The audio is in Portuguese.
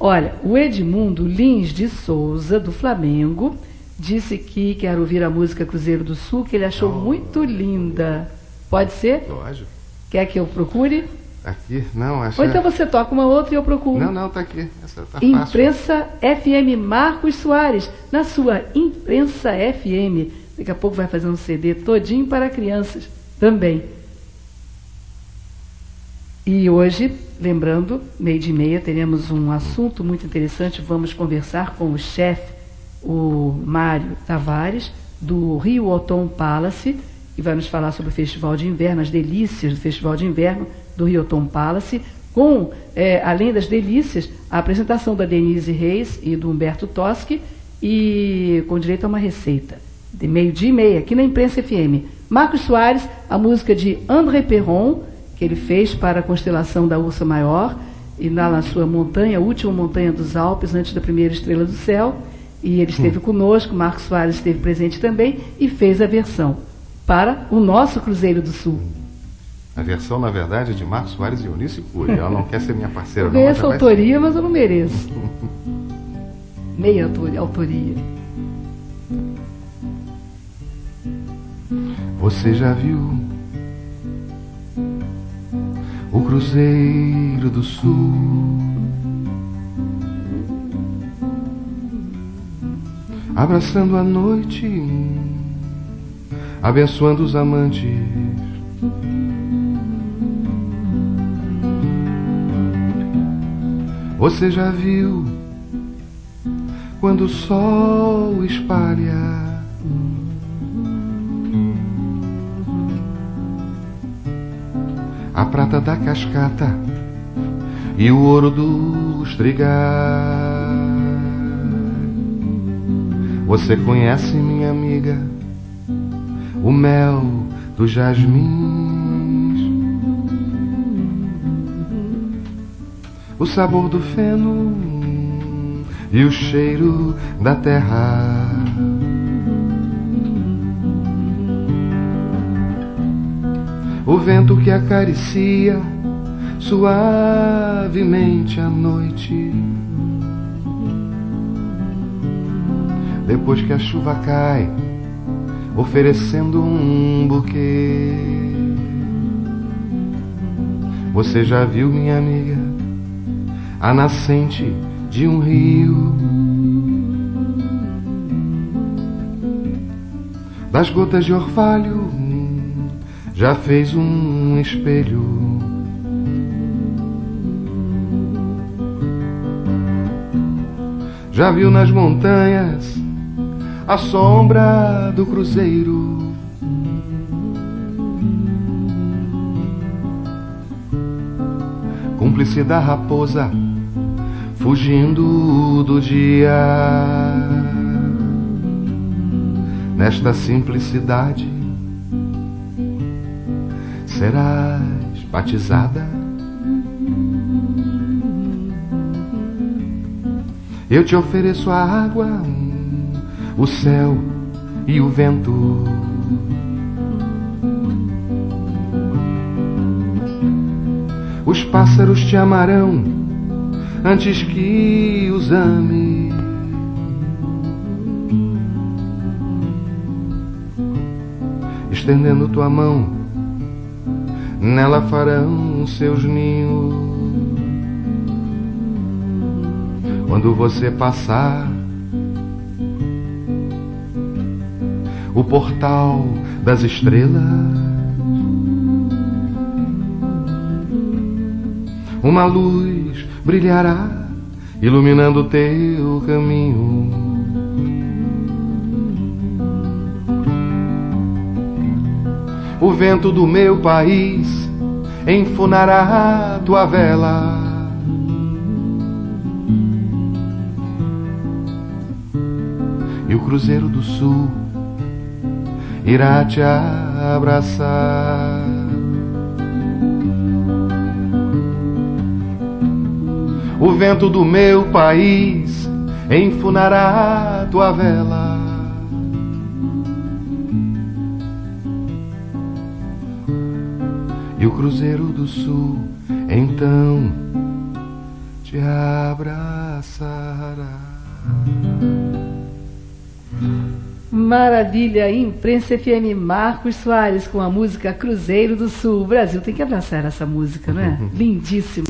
Olha, o Edmundo Lins de Souza, do Flamengo, disse que quer ouvir a música Cruzeiro do Sul, que ele achou oh. muito linda. Pode ser? Lógico. Quer que eu procure? Aqui? Não, acho Ou então você toca uma outra e eu procuro. Não, não, tá aqui. Essa tá Imprensa FM Marcos Soares, na sua Imprensa FM. Daqui a pouco vai fazer um CD todinho para crianças também. E hoje, lembrando, meio de meia, teremos um assunto muito interessante. Vamos conversar com o chefe, o Mário Tavares, do Rio Otom Palace, que vai nos falar sobre o Festival de Inverno, as delícias do Festival de Inverno do Rio Tom Palace, com, é, além das delícias, a apresentação da Denise Reis e do Humberto Toschi, e com direito a uma receita, de meio-dia e meia, aqui na Imprensa FM. Marcos Soares, a música de André Perron, que ele fez para a constelação da Ursa Maior, e lá na sua montanha, a última montanha dos Alpes, antes da primeira estrela do céu. E ele esteve hum. conosco, Marcos Soares esteve presente também e fez a versão para o nosso Cruzeiro do Sul. A versão, na verdade, é de Marcos Soares e Eunice Cury. Ela não quer ser minha parceira, eu não. essa autoria, ser... mas eu não mereço. Meia autoria. Você já viu o Cruzeiro do Sul? Abraçando a noite, abençoando os amantes Você já viu quando o sol espalha prata da cascata e o ouro dos trigais? Você conhece, minha amiga, o mel do jasmim? o sabor do feno e o cheiro da terra. O vento que acaricia suavemente a noite. Depois que a chuva cai, oferecendo um buquê. Você já viu, minha amiga? a nascente de um rio. Das gotas de orvalho já fez um espelho. Já viu nas montanhas a sombra do cruzeiro. Cúmplice da raposa fugindo do dia. Nesta simplicidade serás batizada. Eu te ofereço a água, o céu e o vento. Os pássaros te amarão antes que os ame. Estendendo tua mão, nela farão seus ninhos. Quando você passar, o portal das estrelas, uma luz brilhará, iluminando teu caminho. O vento do meu país enfunará tua vela. E o Cruzeiro do Sul irá te abraçar. o vento do meu país enfunará tua vela. E o Cruzeiro do Sul então te abraçará. Maravilha, Imprensa FM Marcos Soares com a música Cruzeiro do Sul. O Brasil tem que abraçar essa música, não é? Lindíssimo.